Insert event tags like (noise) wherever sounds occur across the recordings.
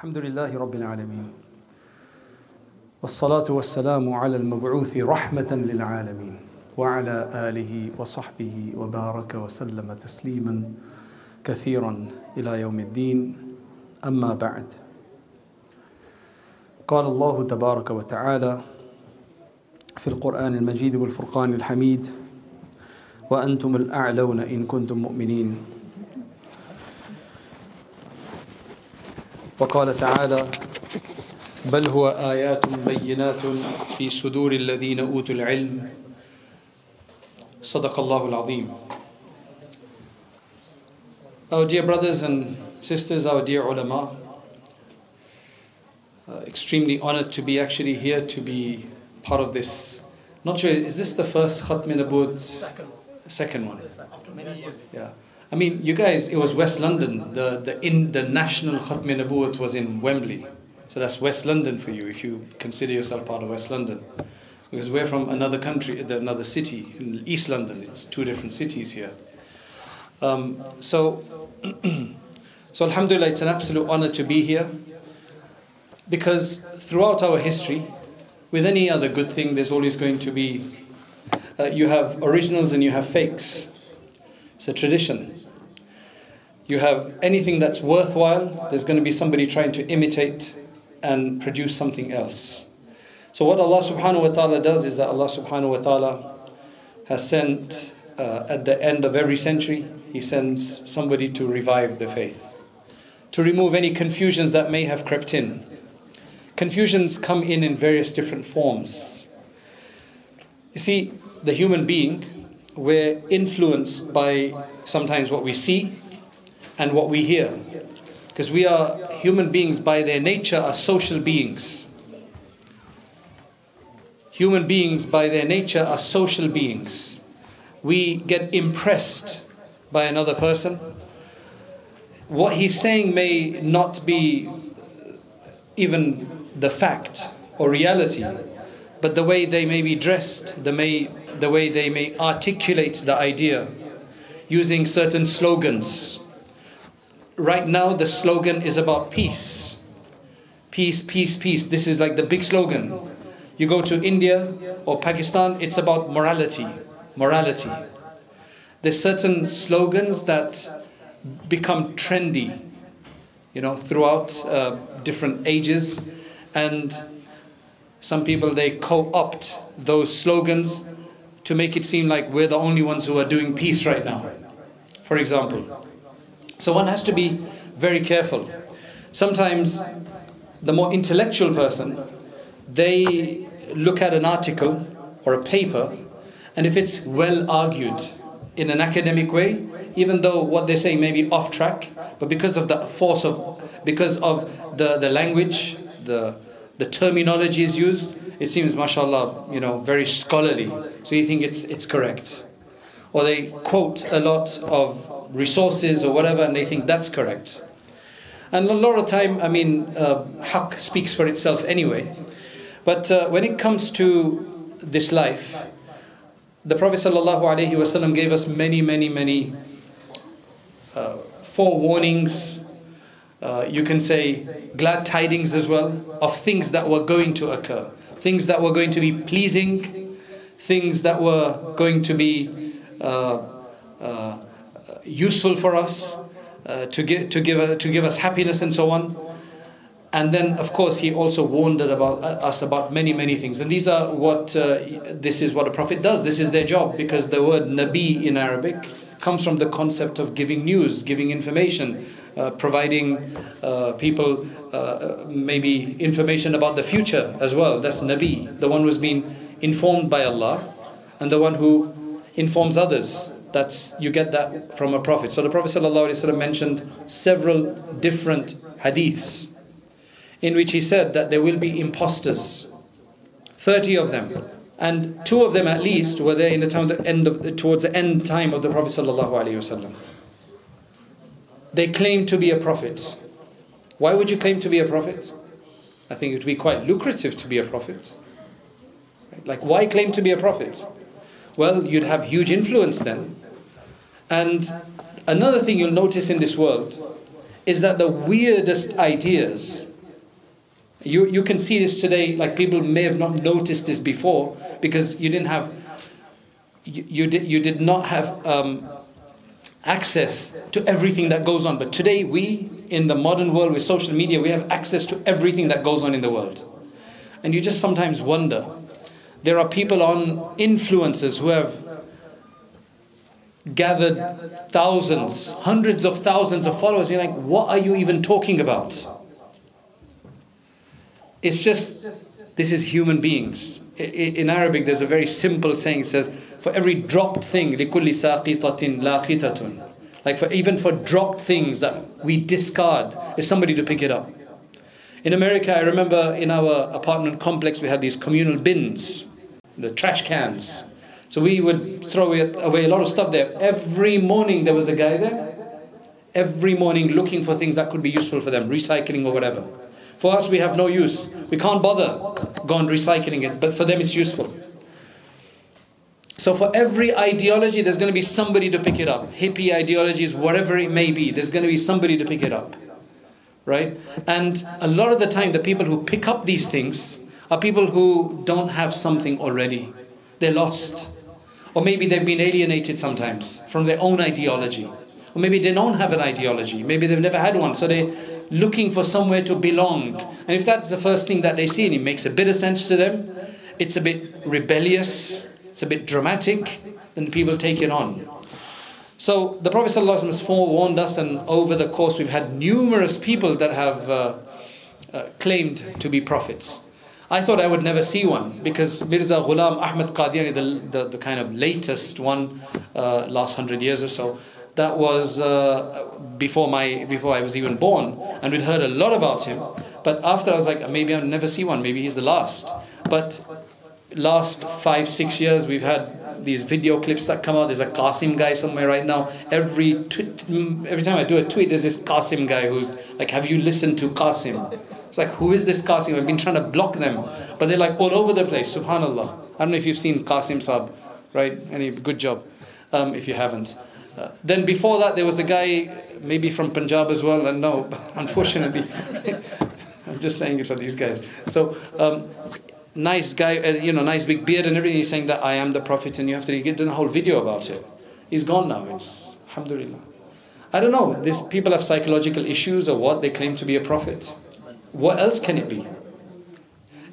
الحمد لله رب العالمين. والصلاة والسلام على المبعوث رحمة للعالمين وعلى آله وصحبه وبارك وسلم تسليما كثيرا إلى يوم الدين. أما بعد. قال الله تبارك وتعالى في القرآن المجيد والفرقان الحميد وأنتم الأعلون إن كنتم مؤمنين. وقال تعالى بل هو آيات بينات في صدور الذين أوتوا العلم صدق الله العظيم Our dear brothers and sisters, our dear ulama, uh, extremely honored to be actually here to be part of this. Not sure, is this the first Khatm Nabud? Second, Second one. after many years. Yeah. I mean, you guys, it was West London. The, the, in, the national Khatm Nabuwat was in Wembley. So that's West London for you if you consider yourself part of West London. Because we're from another country, another city, in East London. It's two different cities here. Um, so, (clears throat) so Alhamdulillah, it's an absolute honor to be here. Because throughout our history, with any other good thing, there's always going to be, uh, you have originals and you have fakes. It's a tradition. You have anything that's worthwhile, there's going to be somebody trying to imitate and produce something else. So, what Allah subhanahu wa ta'ala does is that Allah subhanahu wa ta'ala has sent uh, at the end of every century, He sends somebody to revive the faith, to remove any confusions that may have crept in. Confusions come in in various different forms. You see, the human being, we're influenced by sometimes what we see and what we hear. Because we are human beings by their nature are social beings. Human beings by their nature are social beings. We get impressed by another person. What he's saying may not be even the fact or reality, but the way they may be dressed, the, may, the way they may articulate the idea using certain slogans. Right now, the slogan is about peace. Peace, peace, peace. This is like the big slogan. You go to India or Pakistan, it's about morality. Morality. There's certain slogans that become trendy, you know, throughout uh, different ages, and some people they co-opt those slogans to make it seem like we're the only ones who are doing peace right now. For example, so one has to be very careful. Sometimes the more intellectual person, they look at an article or a paper, and if it's well argued in an academic way, even though what they're saying may be off track, but because of the force of, because of the, the language, the, the terminology is used, it seems, mashallah, you know, very scholarly. So you think it's, it's correct. Or they quote a lot of resources or whatever, and they think that's correct. And a lot of time, I mean, uh, haqq speaks for itself anyway. But uh, when it comes to this life, the Prophet ﷺ gave us many, many, many uh, forewarnings. Uh, you can say glad tidings as well of things that were going to occur, things that were going to be pleasing, things that were going to be uh, uh useful for us, uh, to give to give to give us happiness and so on. And then, of course, he also warned about uh, us about many, many things. And these are what uh, this is what a prophet does. This is their job because the word nabi in Arabic comes from the concept of giving news, giving information, uh, providing uh, people uh, maybe information about the future as well. That's nabi, the one who's been informed by Allah, and the one who informs others. That's you get that from a prophet. So the Prophet ﷺ mentioned several different hadiths in which he said that there will be imposters, 30 of them. And two of them at least were there in the time the end of towards the end time of the Prophet ﷺ. They claim to be a prophet. Why would you claim to be a prophet? I think it would be quite lucrative to be a prophet. Like, why claim to be a prophet? Well, you'd have huge influence then. And another thing you'll notice in this world is that the weirdest ideas You, you can see this today, like people may have not noticed this before because you didn't have, you, you, did, you did not have um, access to everything that goes on. But today, we, in the modern world with social media, we have access to everything that goes on in the world. And you just sometimes wonder. There are people on influencers who have gathered thousands, hundreds of thousands of followers. You're like, what are you even talking about? It's just, this is human beings. In Arabic, there's a very simple saying. It says, for every dropped thing, لِكُلِّ سَاقِطَةٍ لَاقِطَةٌ Like for even for dropped things that we discard, there's somebody to pick it up. In America, I remember in our apartment complex, we had these communal bins, the trash cans. So we would throw away a lot of stuff there. Every morning there was a guy there, every morning looking for things that could be useful for them, recycling or whatever. For us, we have no use. We can't bother going recycling it, but for them, it's useful. So, for every ideology, there's going to be somebody to pick it up. Hippie ideologies, whatever it may be, there's going to be somebody to pick it up. Right? And a lot of the time, the people who pick up these things are people who don't have something already. They're lost. Or maybe they've been alienated sometimes from their own ideology. Or maybe they don't have an ideology. Maybe they've never had one. So they're looking for somewhere to belong. And if that's the first thing that they see and it makes a bit of sense to them, it's a bit rebellious, it's a bit dramatic, then people take it on. So the Prophet ﷺ has forewarned us, and over the course, we've had numerous people that have uh, uh, claimed to be prophets. I thought I would never see one because Mirza Ghulam Ahmad Qadiani, the, the, the kind of latest one, uh, last hundred years or so, that was uh, before my before I was even born, and we'd heard a lot about him. But after I was like, maybe I'll never see one. Maybe he's the last. But last five six years, we've had these video clips that come out. There's a Qasim guy somewhere right now. Every tw- every time I do a tweet, there's this Qasim guy who's like, "Have you listened to Qasim?" It's like, who is this Qasim? I've been trying to block them, but they're like all over the place. Subhanallah. I don't know if you've seen Qasim Saab, right? Any good job, um, if you haven't. Uh, then before that, there was a guy, maybe from Punjab as well, and no, (laughs) unfortunately, (laughs) I'm just saying it for these guys. So, um, nice guy, uh, you know, nice big beard and everything. He's saying that I am the Prophet, and you have to get done a whole video about it. He's gone now. It's Alhamdulillah. I don't know. These people have psychological issues or what. They claim to be a prophet. What else can it be?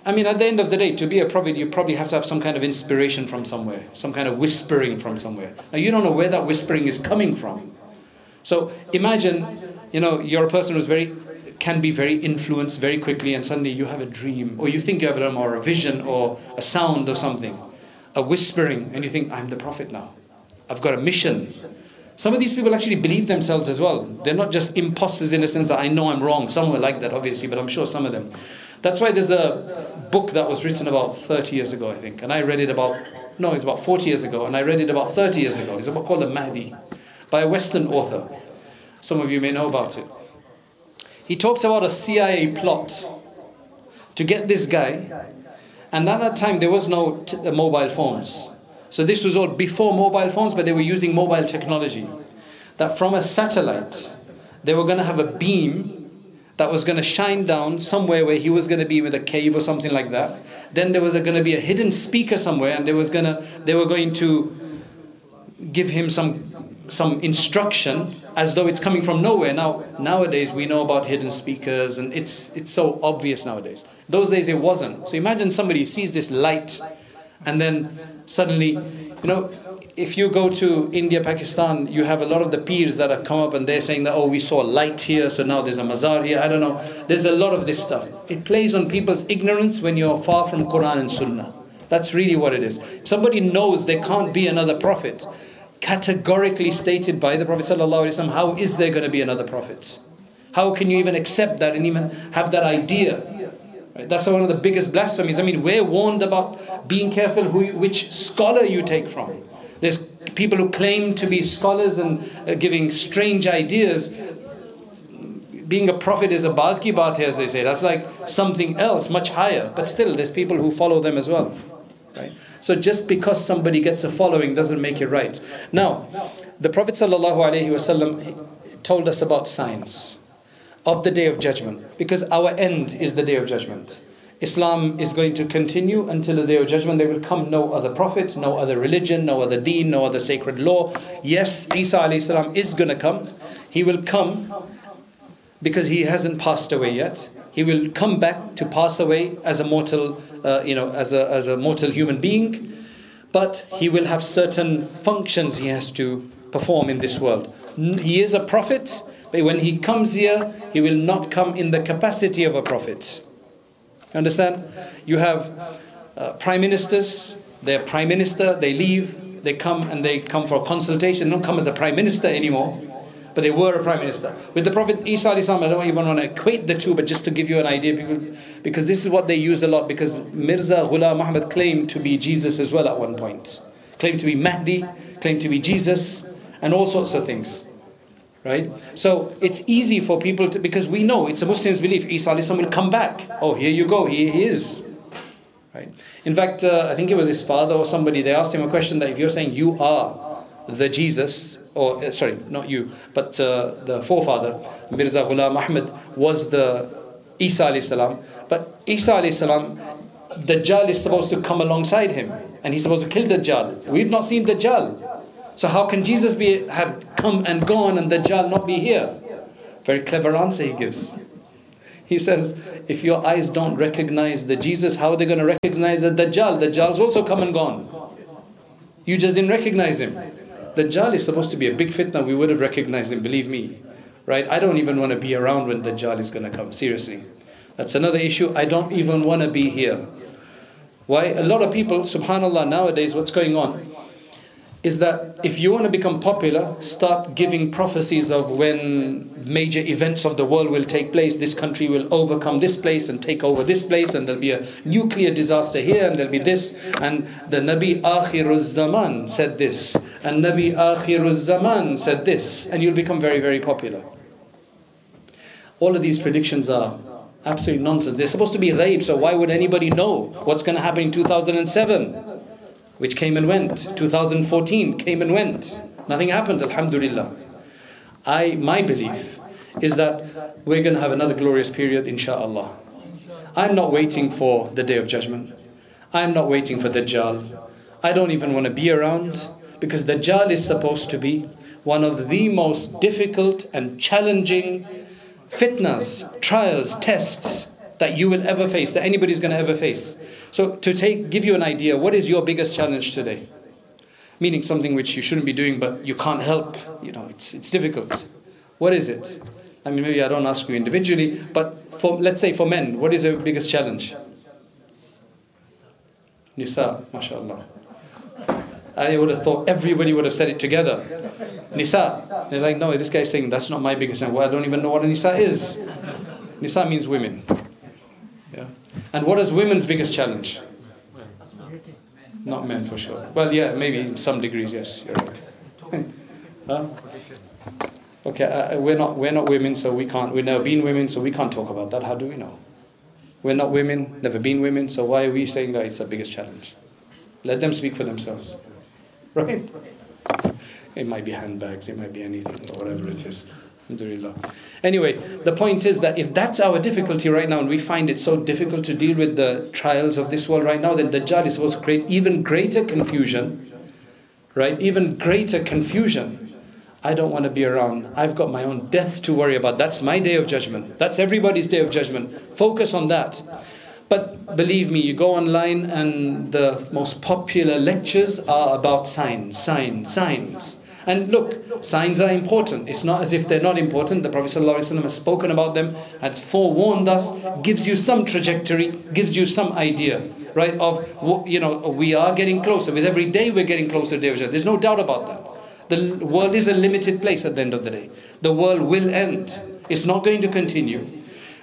I mean, at the end of the day, to be a prophet, you probably have to have some kind of inspiration from somewhere, some kind of whispering from somewhere. Now, you don't know where that whispering is coming from. So imagine, you know, you're a person who's very, can be very influenced very quickly, and suddenly you have a dream, or you think you have a dream, or a vision, or a sound, or something, a whispering, and you think, I'm the prophet now. I've got a mission. Some of these people actually believe themselves as well. They're not just imposters in the sense that I know I'm wrong. Some were like that, obviously, but I'm sure some of them. That's why there's a book that was written about 30 years ago, I think, and I read it about, no, it's about 40 years ago, and I read it about 30 years ago. It's a book called The Mahdi by a Western author. Some of you may know about it. He talks about a CIA plot to get this guy, and at that time there was no t- uh, mobile phones. So this was all before mobile phones, but they were using mobile technology. That from a satellite, they were going to have a beam that was going to shine down somewhere where he was going to be with a cave or something like that. Then there was going to be a hidden speaker somewhere, and there was going to they were going to give him some some instruction as though it's coming from nowhere. Now nowadays we know about hidden speakers, and it's it's so obvious nowadays. Those days it wasn't. So imagine somebody sees this light, and then suddenly, you know, if you go to India, Pakistan, you have a lot of the peers that have come up and they're saying that, oh, we saw light here, so now there's a mazar here. I don't know. There's a lot of this stuff. It plays on people's ignorance when you're far from Quran and Sunnah. That's really what it is. If somebody knows there can't be another prophet, categorically stated by the Prophet ﷺ, how is there going to be another prophet? How can you even accept that and even have that idea? Right? That's one of the biggest blasphemies. I mean, we're warned about being careful who, which scholar you take from. There's people who claim to be scholars and uh, giving strange ideas. Being a prophet is a baat as they say. That's like something else, much higher. But still, there's people who follow them as well. Right? So just because somebody gets a following doesn't make it right. Now, the Prophet ﷺ told us about signs. Of the day of judgment because our end is the day of judgment. Islam is going to continue until the day of judgment. There will come no other prophet, no other religion, no other deen, no other sacred law. Yes, Isa salam is going to come. He will come because he hasn't passed away yet. He will come back to pass away as a mortal, uh, you know, as a, as a mortal human being. But he will have certain functions he has to perform in this world. He is a prophet, but when he comes here, he will not come in the capacity of a prophet. Understand? You have uh, prime ministers, they're prime minister, they leave, they come and they come for a consultation, they don't come as a prime minister anymore, but they were a prime minister. With the Prophet Isa, I don't even want to equate the two, but just to give you an idea, because this is what they use a lot, because Mirza Ghulam Ahmad claimed to be Jesus as well at one point. Claimed to be Mahdi, claimed to be Jesus, and all sorts of things. Right? So it's easy for people to, because we know it's a Muslim's belief, Isa will come back. Oh, here you go, he, he is. Right? In fact, uh, I think it was his father or somebody, they asked him a question that if you're saying you are the Jesus, or uh, sorry, not you, but uh, the forefather, Mirza Ghulam Ahmad, was the Isa salam. But Isa alayhi salam, Dajjal is supposed to come alongside him, and he's supposed to kill Dajjal. We've not seen Dajjal. So how can Jesus be have come and gone and Dajjal not be here? Very clever answer he gives. He says, if your eyes don't recognize the Jesus, how are they going to recognize the Dajjal? Dajjal's also come and gone. You just didn't recognize him. The Dajjal is supposed to be a big fitna. We would have recognized him, believe me. Right? I don't even want to be around when Dajjal is going to come. Seriously. That's another issue. I don't even want to be here. Why? A lot of people, subhanAllah, nowadays, what's going on? Is that if you want to become popular, start giving prophecies of when major events of the world will take place. This country will overcome this place and take over this place, and there'll be a nuclear disaster here, and there'll be this. And the Nabi Akhiruz Zaman said this, and Nabi Akhiruz Zaman said this, and you'll become very, very popular. All of these predictions are absolute nonsense. They're supposed to be ghaib, so why would anybody know what's going to happen in 2007? Which came and went. 2014 came and went. Nothing happened, alhamdulillah. I, my belief is that we're going to have another glorious period, inshaAllah. I'm not waiting for the day of judgment. I'm not waiting for Dajjal. I don't even want to be around because Dajjal is supposed to be one of the most difficult and challenging fitnas, trials, tests that you will ever face, that anybody's going to ever face. So, to take, give you an idea, what is your biggest challenge today? Meaning something which you shouldn't be doing, but you can't help. You know, it's, it's difficult. What is it? I mean, maybe I don't ask you individually, but for, let's say for men, what is the biggest challenge? Nisa, mashallah. I would have thought everybody would have said it together. Nisa. They're like, no, this guy's saying that's not my biggest challenge. Well, I don't even know what a Nisa is. Nisa means women. And what is women's biggest challenge? Not men for sure. Well, yeah, maybe in some degrees, yes, you're right. (laughs) huh? Okay, uh, we're not we're not women, so we can't. We've never been women, so we can't talk about that. How do we know? We're not women, never been women, so why are we saying that it's the biggest challenge? Let them speak for themselves, (laughs) right? It might be handbags, it might be anything, or whatever it is. Anyway, the point is that if that's our difficulty right now, and we find it so difficult to deal with the trials of this world right now, then Dajjal is supposed to create even greater confusion, right? Even greater confusion. I don't want to be around. I've got my own death to worry about. That's my day of judgment. That's everybody's day of judgment. Focus on that. But believe me, you go online and the most popular lectures are about signs, signs, signs. And look, signs are important. It's not as if they're not important. The Prophet ﷺ has spoken about them, has forewarned us, gives you some trajectory, gives you some idea, right? Of, you know, we are getting closer. With every day, we're getting closer to Day There's no doubt about that. The world is a limited place at the end of the day. The world will end. It's not going to continue.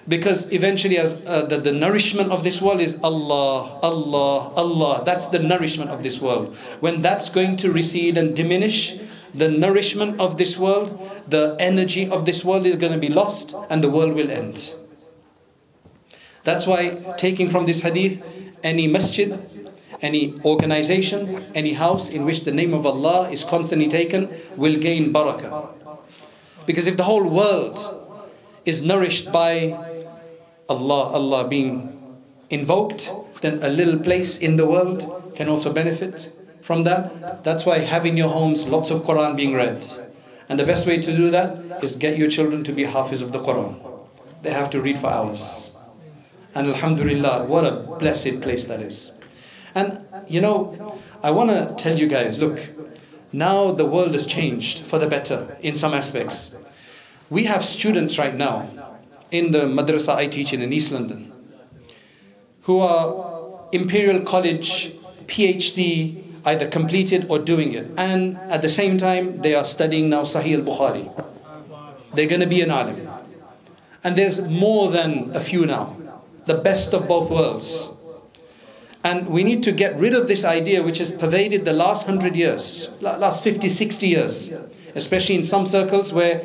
Because eventually, as uh, the, the nourishment of this world is Allah, Allah, Allah. That's the nourishment of this world. When that's going to recede and diminish, the nourishment of this world, the energy of this world is going to be lost and the world will end. That's why, taking from this hadith, any masjid, any organization, any house in which the name of Allah is constantly taken will gain barakah. Because if the whole world is nourished by Allah, Allah being invoked, then a little place in the world can also benefit from that. That's why have in your homes lots of Quran being read. And the best way to do that is get your children to be hafiz of the Quran. They have to read for hours. And Alhamdulillah, what a blessed place that is. And you know, I want to tell you guys look, now the world has changed for the better in some aspects. We have students right now in the madrasa I teach in in East London who are Imperial College PhD either completed or doing it. And at the same time, they are studying now Sahih al Bukhari. They're going to be an alim. And there's more than a few now. The best of both worlds. And we need to get rid of this idea which has pervaded the last hundred years, last 50, 60 years, especially in some circles where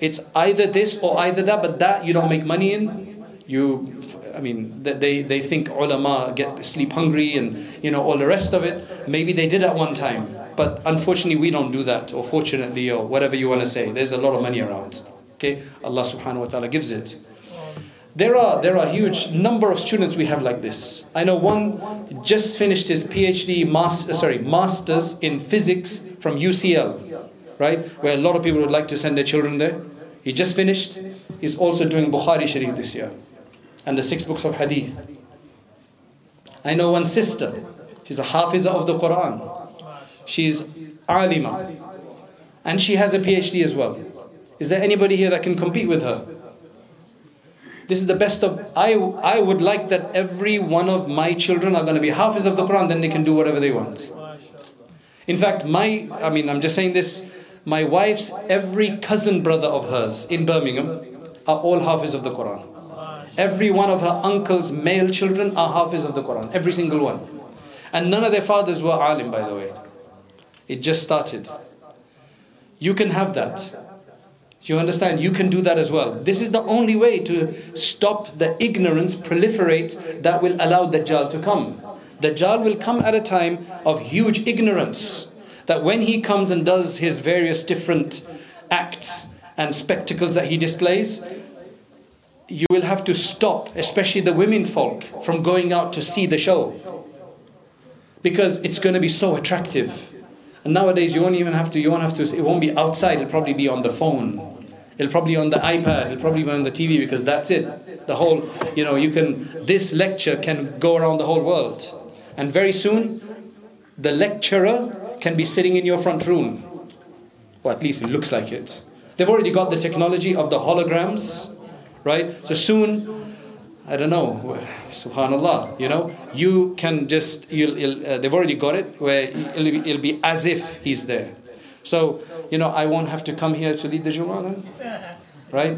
it's either this or either that, but that you don't make money in. You I mean, they, they think ulama get sleep hungry and you know all the rest of it. Maybe they did at one time, but unfortunately we don't do that, or fortunately, or whatever you want to say. There's a lot of money around. Okay, Allah Subhanahu wa Taala gives it. There are there are huge number of students we have like this. I know one just finished his PhD, master, uh, sorry, masters in physics from UCL, right? Where a lot of people would like to send their children there. He just finished. He's also doing Bukhari Sharif this year and the six books of hadith. I know one sister, she's a hafiza of the Quran. She's alima. And she has a PhD as well. Is there anybody here that can compete with her? This is the best of. I, I would like that every one of my children are going to be hafiz of the Quran, then they can do whatever they want. In fact, my, I mean, I'm just saying this, my wife's every cousin brother of hers in Birmingham are all hafiz of the Quran. Every one of her uncle's male children are hafiz of the Quran. Every single one. And none of their fathers were alim, by the way. It just started. You can have that. You understand? You can do that as well. This is the only way to stop the ignorance proliferate that will allow Dajjal to come. Dajjal will come at a time of huge ignorance. That when he comes and does his various different acts and spectacles that he displays, you will have to stop, especially the women folk, from going out to see the show. Because it's going to be so attractive. And nowadays you won't even have to, you won't have to, it won't be outside, it'll probably be on the phone. It'll probably be on the iPad, it'll probably be on the TV because that's it. The whole, you know, you can, this lecture can go around the whole world. And very soon, the lecturer can be sitting in your front room. Or at least it looks like it. They've already got the technology of the holograms right? So soon, I don't know, subhanallah, you know, you can just, you'll, you'll, uh, they've already got it where it'll be, it'll be, as if he's there. So, you know, I won't have to come here to lead the Jumu'ah then? Right?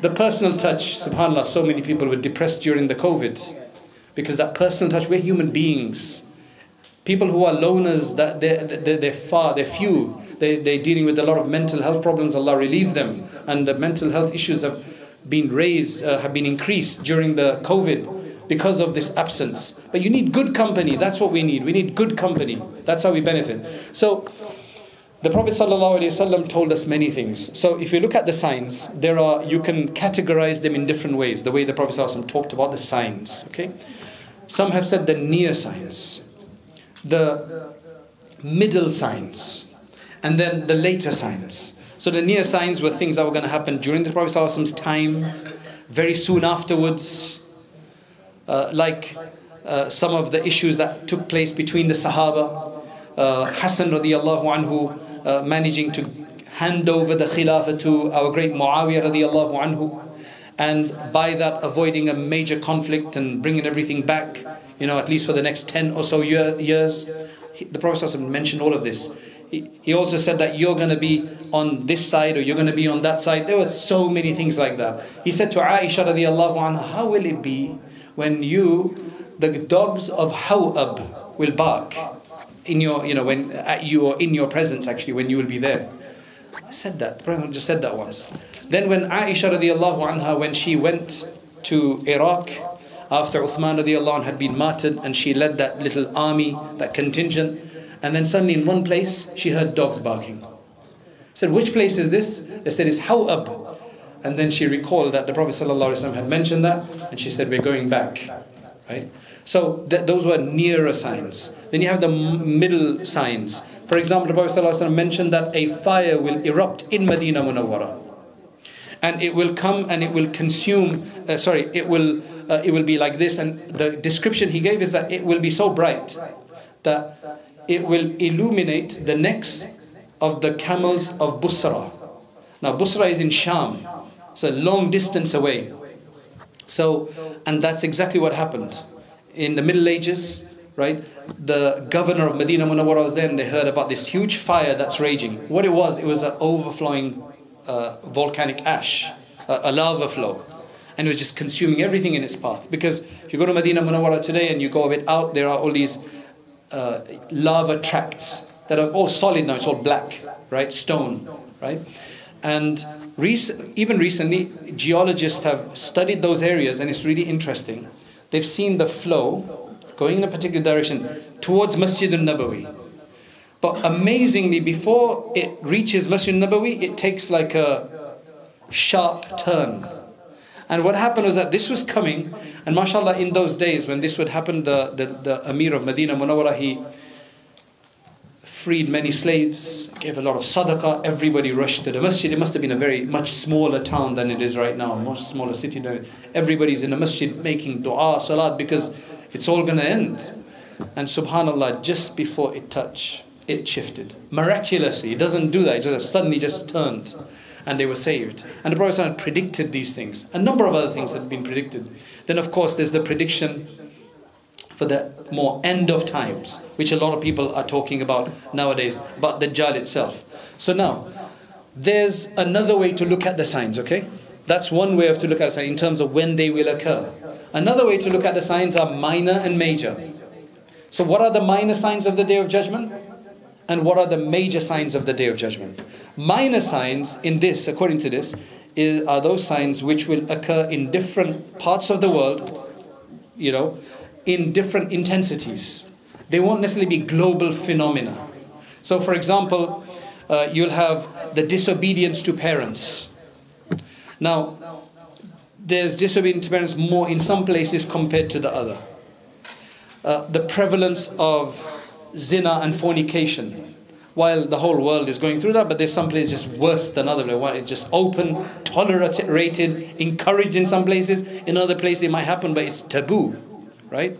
The personal touch, subhanAllah, so many people were depressed during the COVID because that personal touch, we're human beings. People who are loners, that they're, they're, they're far, they're few. They, they're dealing with a lot of mental health problems. Allah relieve them. And the mental health issues have been raised, uh, have been increased during the COVID because of this absence. But you need good company. That's what we need. We need good company. That's how we benefit. So, the Prophet ﷺ told us many things. So if you look at the signs, there are you can categorize them in different ways. The way the Prophet ﷺ talked about the signs. Okay, some have said the near signs the middle signs, and then the later signs. So the near signs were things that were going to happen during the Prophet's time, very soon afterwards, uh, like uh, some of the issues that took place between the Sahaba, uh, Hassan radiallahu anhu uh, managing to hand over the Khilafah to our great Muawiyah radiallahu anhu, and by that avoiding a major conflict and bringing everything back you know, at least for the next 10 or so year, years. The Prophet mentioned all of this. He, also said that you're going to be on this side or you're going to be on that side. There were so many things like that. He said to Aisha radiallahu anha, how will it be when you, the dogs of Hawab will bark in your, you know, when at you or in your presence actually when you will be there. I said that. The Prophet just said that once. Then when Aisha radiallahu anha, when she went to Iraq, after Uthman radiallahu anh had been martyred and she led that little army, that contingent. And then suddenly in one place, she heard dogs barking. said, which place is this? They said, it's Hawab. And then she recalled that the Prophet ﷺ had mentioned that, and she said, we're going back. Right? So th- those were nearer signs. Then you have the m- middle signs. For example, the Prophet ﷺ mentioned that a fire will erupt in Medina Munawwara. And it will come and it will consume, uh, sorry, it will, uh, it will be like this. And the description he gave is that it will be so bright that it will illuminate the necks of the camels of Busra. Now, Busra is in Sham, it's a long distance away. So, and that's exactly what happened. In the Middle Ages, right, the governor of Medina Munawwara was there and they heard about this huge fire that's raging. What it was, it was an overflowing uh, volcanic ash, uh, a lava flow. And it was just consuming everything in its path. Because if you go to Medina Munawwara today and you go a bit out, there are all these uh, lava tracts that are all solid now, it's all black, right? Stone, right? And rec- even recently, geologists have studied those areas and it's really interesting. They've seen the flow going in a particular direction towards Masjid al Nabawi. But amazingly, before it reaches Masjid al Nabawi, it takes like a sharp turn. And what happened was that this was coming, and mashallah, in those days when this would happen, the, the, the Amir of Medina Munawwara, he freed many slaves, gave a lot of sadaqah, everybody rushed to the masjid. It must have been a very much smaller town than it is right now, much smaller city than everybody's in the masjid making dua, salat, because it's all going to end. And subhanAllah, just before it touched, it shifted. Miraculously, it doesn't do that, it just suddenly just turned and they were saved. And the Prophet had predicted these things. A number of other things had been predicted. Then, of course, there's the prediction for the more end of times, which a lot of people are talking about nowadays, about Dajjal itself. So now, there's another way to look at the signs, okay? That's one way of to look at the signs in terms of when they will occur. Another way to look at the signs are minor and major. So what are the minor signs of the day of judgment? And what are the major signs of the day of judgment? Minor signs in this, according to this, is, are those signs which will occur in different parts of the world, you know, in different intensities. They won't necessarily be global phenomena. So, for example, uh, you'll have the disobedience to parents. Now, there's disobedience to parents more in some places compared to the other. Uh, the prevalence of zina and fornication. While the whole world is going through that, but there's some places just worse than other. It's just open, tolerated, encouraged in some places. In other places, it might happen, but it's taboo right?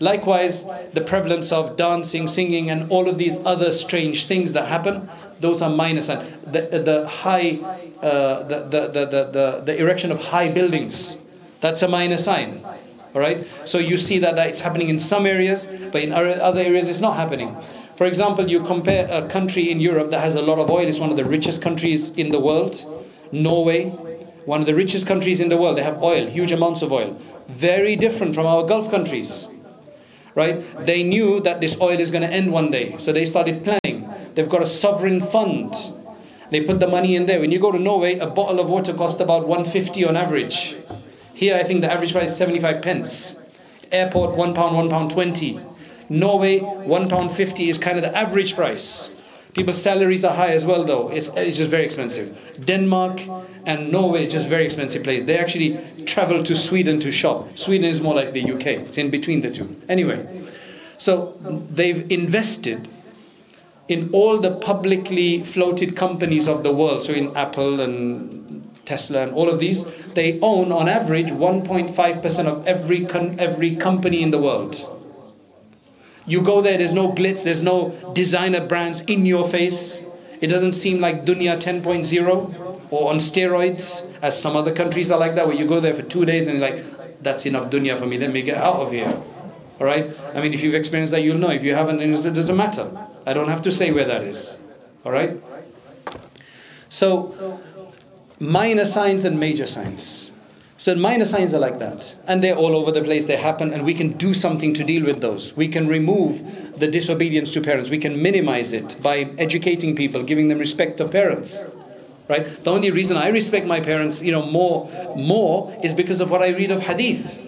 Likewise, the prevalence of dancing, singing, and all of these other strange things that happen, those are minor signs. The, the high, uh, the, the, the, the, the erection of high buildings, that's a minor sign. All right? So you see that, that it's happening in some areas, but in other areas it's not happening. For example, you compare a country in Europe that has a lot of oil, it's one of the richest countries in the world, Norway, one of the richest countries in the world. They have oil, huge amounts of oil. Very different from our Gulf countries. Right? They knew that this oil is going to end one day. So they started planning. They've got a sovereign fund. They put the money in there. When you go to Norway, a bottle of water costs about 150 on average. Here, I think the average price is 75 pence. Airport, one pound, one pound 20. Norway, one pound 50 is kind of the average price. People's salaries are high as well, though. It's, it's just very expensive. Denmark and Norway, just very expensive place. They actually travel to Sweden to shop. Sweden is more like the UK. It's in between the two. Anyway, so they've invested in all the publicly floated companies of the world. So in Apple and Tesla and all of these, they own on average 1.5% of every every company in the world. You go there, there's no glitz, there's no designer brands in your face. It doesn't seem like Dunya 10.0 or on steroids, as some other countries are like that, where you go there for two days and you're like, that's enough dunya for me, let me get out of here. All right? I mean, if you've experienced that, you'll know. If you haven't, it doesn't matter. I don't have to say where that is. All right? So, minor signs and major signs. So minor signs are like that. And they're all over the place, they happen, and we can do something to deal with those. We can remove the disobedience to parents, we can minimize it by educating people, giving them respect of parents. Right? The only reason I respect my parents, you know, more more is because of what I read of hadith.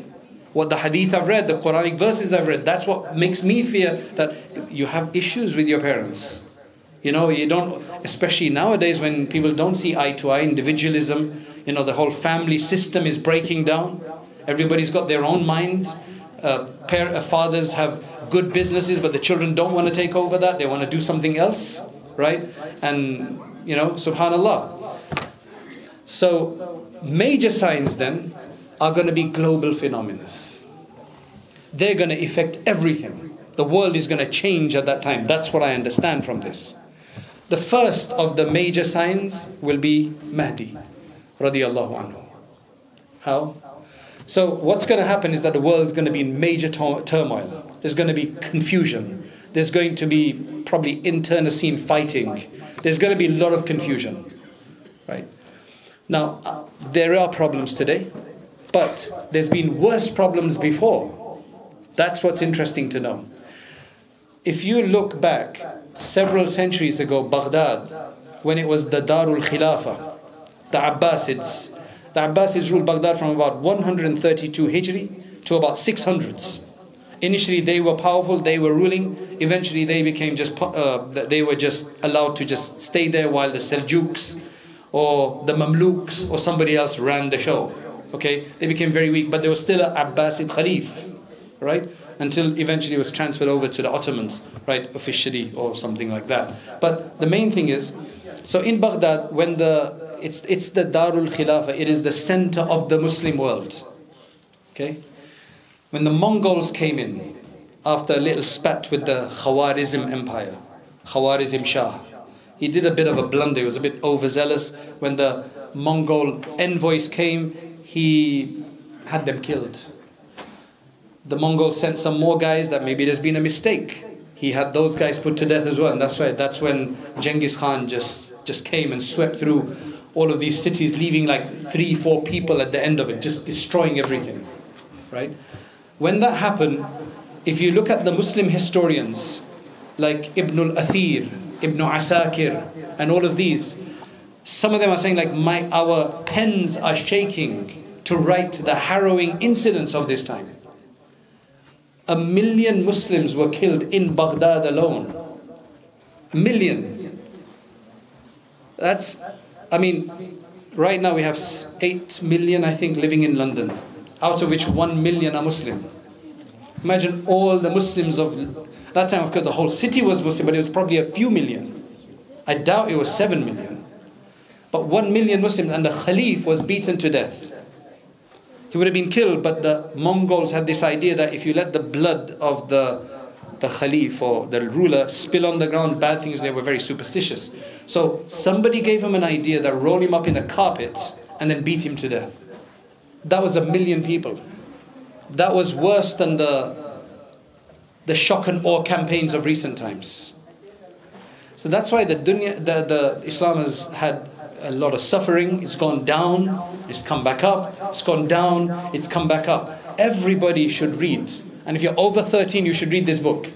What the hadith I've read, the Quranic verses I've read, that's what makes me fear that you have issues with your parents. You know, you don't, especially nowadays when people don't see eye to eye, individualism, you know, the whole family system is breaking down. Everybody's got their own mind. Uh, uh, fathers have good businesses, but the children don't want to take over that. They want to do something else, right? And, you know, subhanAllah. So, major signs then are going to be global phenomena. They're going to affect everything. The world is going to change at that time. That's what I understand from this. The first of the major signs will be Mahdi, radiallahu anhu. How? So what's going to happen is that the world is going to be in major turmoil. There's going to be confusion. There's going to be probably internecine fighting. There's going to be a lot of confusion, right? Now, uh, there are problems today, but there's been worse problems before. That's what's interesting to know. If you look back several centuries ago, Baghdad, when it was the Darul Khilafah, the Abbasids, the Abbasids ruled Baghdad from about 132 Hijri to about 600s. Initially, they were powerful, they were ruling. Eventually, they became just uh, they were just allowed to just stay there while the Seljuks or the Mamluks or somebody else ran the show. Okay, they became very weak, but there was still an Abbasid Khalif, right? Until eventually it was transferred over to the Ottomans, right, officially or something like that. But the main thing is, so in Baghdad, when the it's, it's the Darul Khilafah, it is the center of the Muslim world. Okay? When the Mongols came in, after a little spat with the Khawarizm Empire, Khawarizm Shah, he did a bit of a blunder, he was a bit overzealous. When the Mongol envoys came, he had them killed. The Mongols sent some more guys that maybe there's been a mistake. He had those guys put to death as well. And that's why that's when Genghis Khan just, just came and swept through all of these cities, leaving like three, four people at the end of it, just destroying everything. Right? When that happened, if you look at the Muslim historians like Ibn al-Athir, Ibn Asakir, and all of these, some of them are saying like my our pens are shaking to write the harrowing incidents of this time. A million Muslims were killed in Baghdad alone. A million. That's I mean, right now we have 8 million, I think, living in London, out of which 1 million are Muslim. Imagine all the Muslims of that time, of course, the whole city was Muslim, but it was probably a few million. I doubt it was 7 million. But 1 million Muslims, and the Khalif was beaten to death. He would have been killed, but the Mongols had this idea that if you let the blood of the the Khalif or the ruler spill on the ground bad things, they were very superstitious. So somebody gave him an idea that roll him up in a carpet and then beat him to death. That was a million people. That was worse than the, the shock and awe campaigns of recent times. So that's why the dunya, the, the Islam has had a lot of suffering. It's gone down, it's come back up. It's gone down, it's come back up. Everybody should read. And if you're over 13, you should read this book.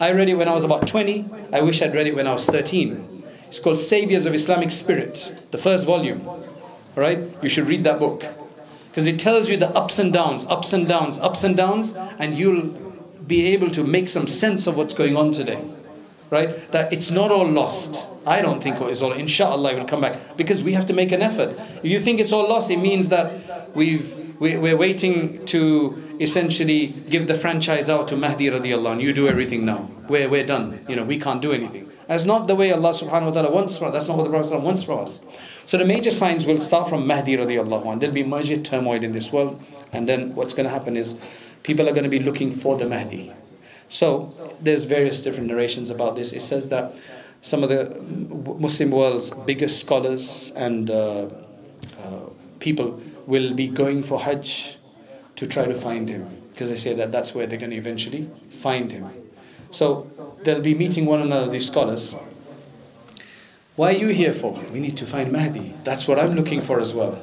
I read it when I was about 20. I wish I'd read it when I was 13. It's called Saviors of Islamic Spirit, the first volume. All right? You should read that book. Because it tells you the ups and downs, ups and downs, ups and downs, and you'll be able to make some sense of what's going on today. Right? That it's not all lost. I don't think it's all, inshallah, it will come back. Because we have to make an effort. If you think it's all lost, it means that we've we're waiting to essentially give the franchise out to Mahdi radiallahu anhu. You do everything now. We're, we're done. You know, we can't do anything. That's not the way Allah subhanahu wa ta'ala wants from us. That's not what the Prophet wants from us. So the major signs will start from Mahdi radiallahu anhu. There'll be major turmoil in this world. And then what's going to happen is people are going to be looking for the Mahdi. So there's various different narrations about this. It says that some of the Muslim world's biggest scholars and uh, uh, people will be going for Hajj to try to find him because they say that that's where they're going to eventually find him. So they'll be meeting one another, these scholars. Why are you here for? We need to find Mahdi. That's what I'm looking for as well.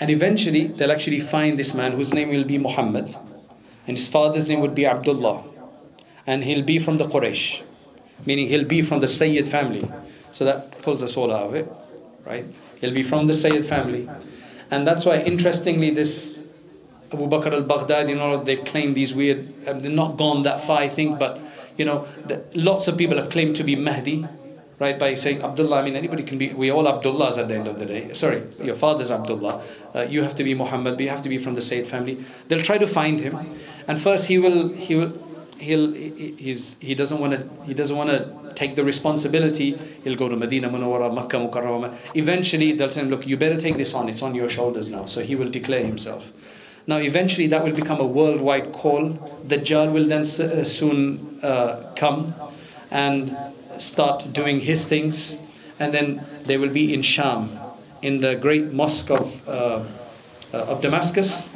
And eventually, they'll actually find this man whose name will be Muhammad, and his father's name would be Abdullah, and he'll be from the Quraysh, meaning he'll be from the Sayyid family. So that pulls us all out of it, right? He'll be from the Sayyid family. And that's why, interestingly, this Abu Bakr al Baghdadi you know, they've claimed these weird, they've not gone that far, I think, but you know, the, lots of people have claimed to be Mahdi, right? By saying Abdullah, I mean anybody can be. We all Abdullahs at the end of the day. Sorry, your father's Abdullah. Uh, you have to be Muhammad, but you have to be from the Sayyid family. They'll try to find him, and first he will he will he'll he's he doesn't want to he doesn't want to take the responsibility. He'll go to Medina Munawwara, Makkah Mukarramah. Eventually they'll tell him, look, you better take this on. It's on your shoulders now. So he will declare himself. Now, eventually, that will become a worldwide call. The Dajjal will then uh, soon uh, come and start doing his things, and then they will be in Sham, in the great mosque of, uh, uh, of Damascus.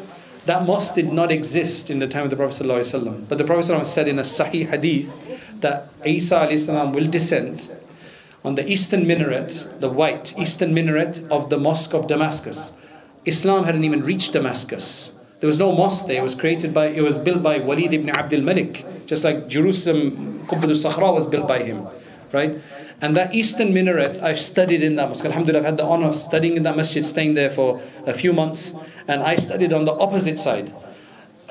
That mosque did not exist in the time of the Prophet ﷺ. But the Prophet said in a Sahih Hadith that Isa will descend on the eastern minaret, the white eastern minaret of the Mosque of Damascus. Islam hadn't even reached Damascus. There was no mosque there. It was created by, it was built by Walid ibn Abdul Malik, just like Jerusalem, Qubbat al-Sakhra was built by him, right? And that eastern minaret, I've studied in that mosque. Alhamdulillah, I've had the honor of studying in that masjid, staying there for a few months. And I studied on the opposite side.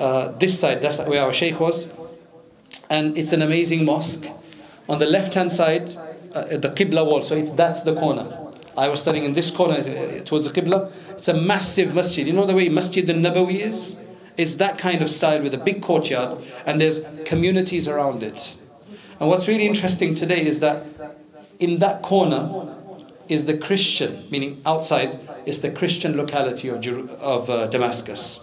Uh, this side, that's where our sheikh was. And it's an amazing mosque. On the left hand side, uh, the Qibla wall, so it's, that's the corner. I was studying in this corner uh, towards the Qibla. It's a massive masjid. You know the way Masjid al Nabawi is? It's that kind of style with a big courtyard, and there's communities around it. And what's really interesting today is that in that corner is the Christian, meaning outside, is the Christian locality of, of uh, Damascus.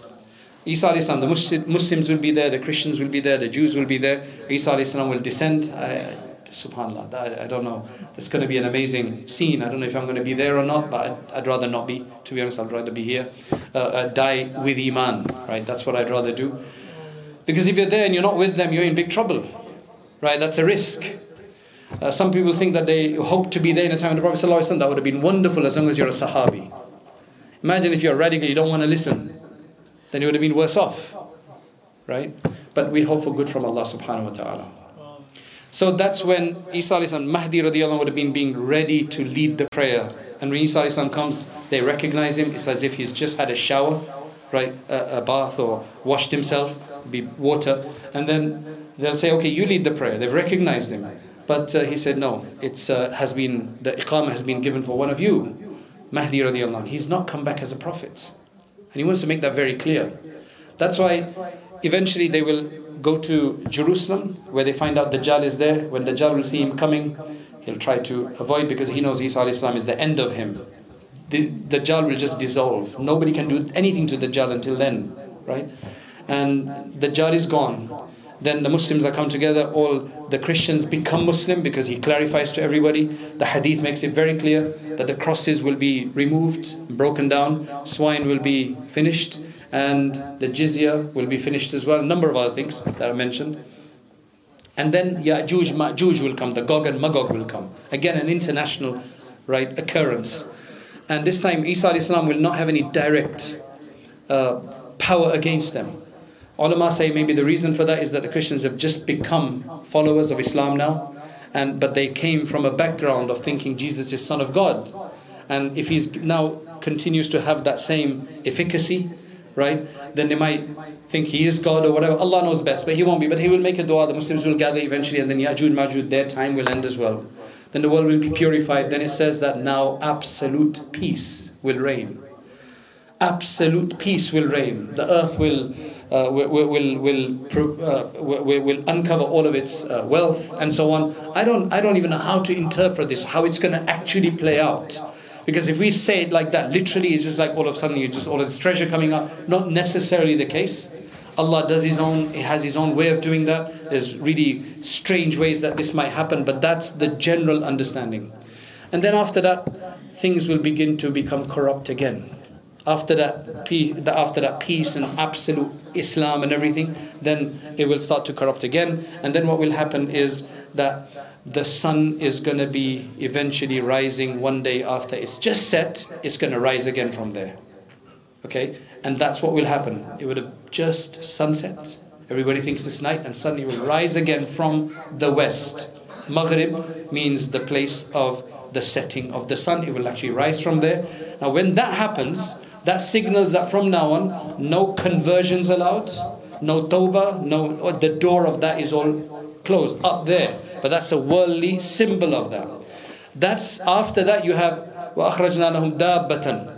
Isa the Muslims will be there, the Christians will be there, the Jews will be there. Isa will descend. I, subhanallah, I, I, don't know. It's going to be an amazing scene. I don't know if I'm going to be there or not, but I'd, I'd rather not be. To be honest, I'd rather be here. Uh, uh, die with Iman, right? That's what I'd rather do. Because if you're there and you're not with them, you're in big trouble right? That's a risk. Uh, some people think that they hope to be there in the time of the Prophet ﷺ. That would have been wonderful as long as you're a Sahabi. Imagine if you're radical, you don't want to listen. Then you would have been worse off, right? But we hope for good from Allah subhanahu wa ta'ala. So that's when Isa and Mahdi radiallahu would have been being ready to lead the prayer. And when Isa comes, they recognize him. It's as if he's just had a shower, right? A, a bath or washed himself, be water. And then they'll say, okay, you lead the prayer. They've recognized him. But uh, he said, no, it's uh, has been the iqamah has been given for one of you, Mahdi radiallahu anh. He's not come back as a prophet. And he wants to make that very clear. That's why eventually they will go to Jerusalem where they find out Dajjal is there. When Dajjal will see him coming, he'll try to avoid because he knows Isa is the end of him. The Dajjal will just dissolve. Nobody can do anything to Dajjal until then, right? And Dajjal is gone then the Muslims that come together, all the Christians become Muslim because he clarifies to everybody. The hadith makes it very clear that the crosses will be removed, broken down, swine will be finished, and the jizya will be finished as well. A number of other things that are mentioned. And then Ya'juj, Ma'juj will come, the Gog and Magog will come. Again, an international right occurrence. And this time, Isa Islam will not have any direct uh, power against them Ulama say maybe the reason for that is that the Christians have just become followers of Islam now, and but they came from a background of thinking Jesus is Son of God, and if he's now continues to have that same efficacy, right? Then they might think he is God or whatever. Allah knows best, but he won't be. But he will make a dua. The Muslims will gather eventually, and then Ya'juj Ma'juj, their time will end as well. Then the world will be purified. Then it says that now absolute peace will reign. Absolute peace will reign. The earth will uh, will, will, will, uncover all of its uh, wealth and so on. I don't, I don't even know how to interpret this, how it's going to actually play out. Because if we say it like that, literally, it's just like all of a sudden you just all of this treasure coming up. Not necessarily the case. Allah does His own, He has His own way of doing that. There's really strange ways that this might happen, but that's the general understanding. And then after that, things will begin to become corrupt again after that peace, after that peace and absolute Islam and everything, then it will start to corrupt again. And then what will happen is that the sun is going to be eventually rising one day after it's just set, it's going to rise again from there. Okay? And that's what will happen. It would have just sunset. Everybody thinks it's night, and suddenly it will rise again from the west. Maghrib means the place of the setting of the sun. It will actually rise from there. Now, when that happens, that signals that from now on, no conversions allowed, no tawbah, no, the door of that is all closed up there. But that's a worldly symbol of that. That's after that you have وَأَخْرَجْنَا لَهُمْ دَابَّةً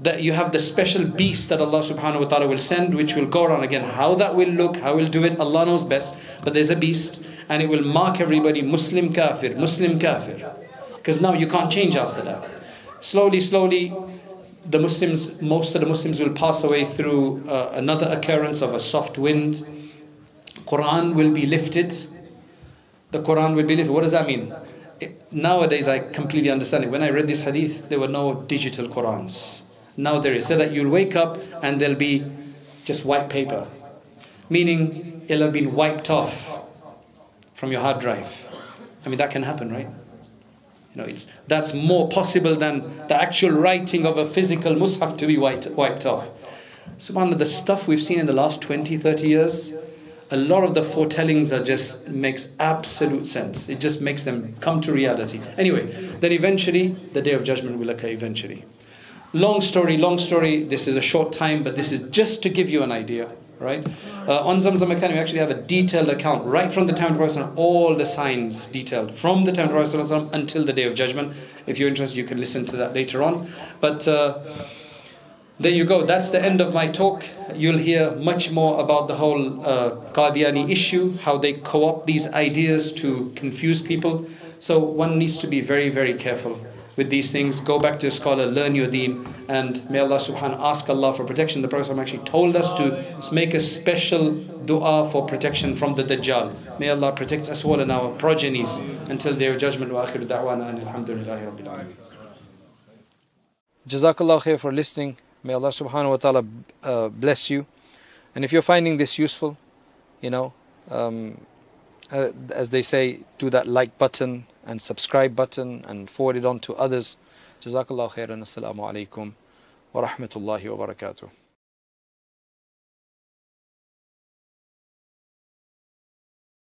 that you have the special beast that Allah subhanahu wa ta'ala will send, which will go around again. How that will look, how will do it, Allah knows best. But there's a beast, and it will mark everybody Muslim kafir, Muslim kafir. Because now you can't change after that. Slowly, slowly, the Muslims, most of the Muslims will pass away through uh, another occurrence of a soft wind. Quran will be lifted. The Quran will be lifted. What does that mean? It, nowadays, I completely understand it. When I read this hadith, there were no digital Qurans. Now there is. So that you'll wake up and there'll be just white paper. Meaning it'll have been wiped off from your hard drive. I mean, that can happen, right? You know, it's, that's more possible than the actual writing of a physical mushaf to be wiped, wiped off. Subhanallah, the stuff we've seen in the last 20, 30 years, a lot of the foretellings are just makes absolute sense. It just makes them come to reality. Anyway, then eventually the day of judgment will occur eventually. Long story, long story. This is a short time, but this is just to give you an idea right? Uh, on Zamzam Academy, we actually have a detailed account right from the time of Prophet all the signs detailed from the time of Prophet until the day of judgment. If you're interested, you can listen to that later on. But uh, there you go. That's the end of my talk. You'll hear much more about the whole uh, Qadiani issue, how they co-opt these ideas to confuse people. So one needs to be very, very careful with these things. Go back to a scholar, learn your deen, and may Allah subhanahu ask Allah for protection. The Prophet actually told us to make a special dua for protection from the Dajjal. May Allah protect us all and our progenies until their judgment. Wa akhiru da'wana and. Jazakallah khair for listening. May Allah subhanahu wa ta'ala uh, bless you. And if you're finding this useful, you know, um, uh, as they say, do that like button and subscribe button and forward it on to others. Jazakallah khairan. Assalamu alaikum wa rahmatullahi wa barakatuh.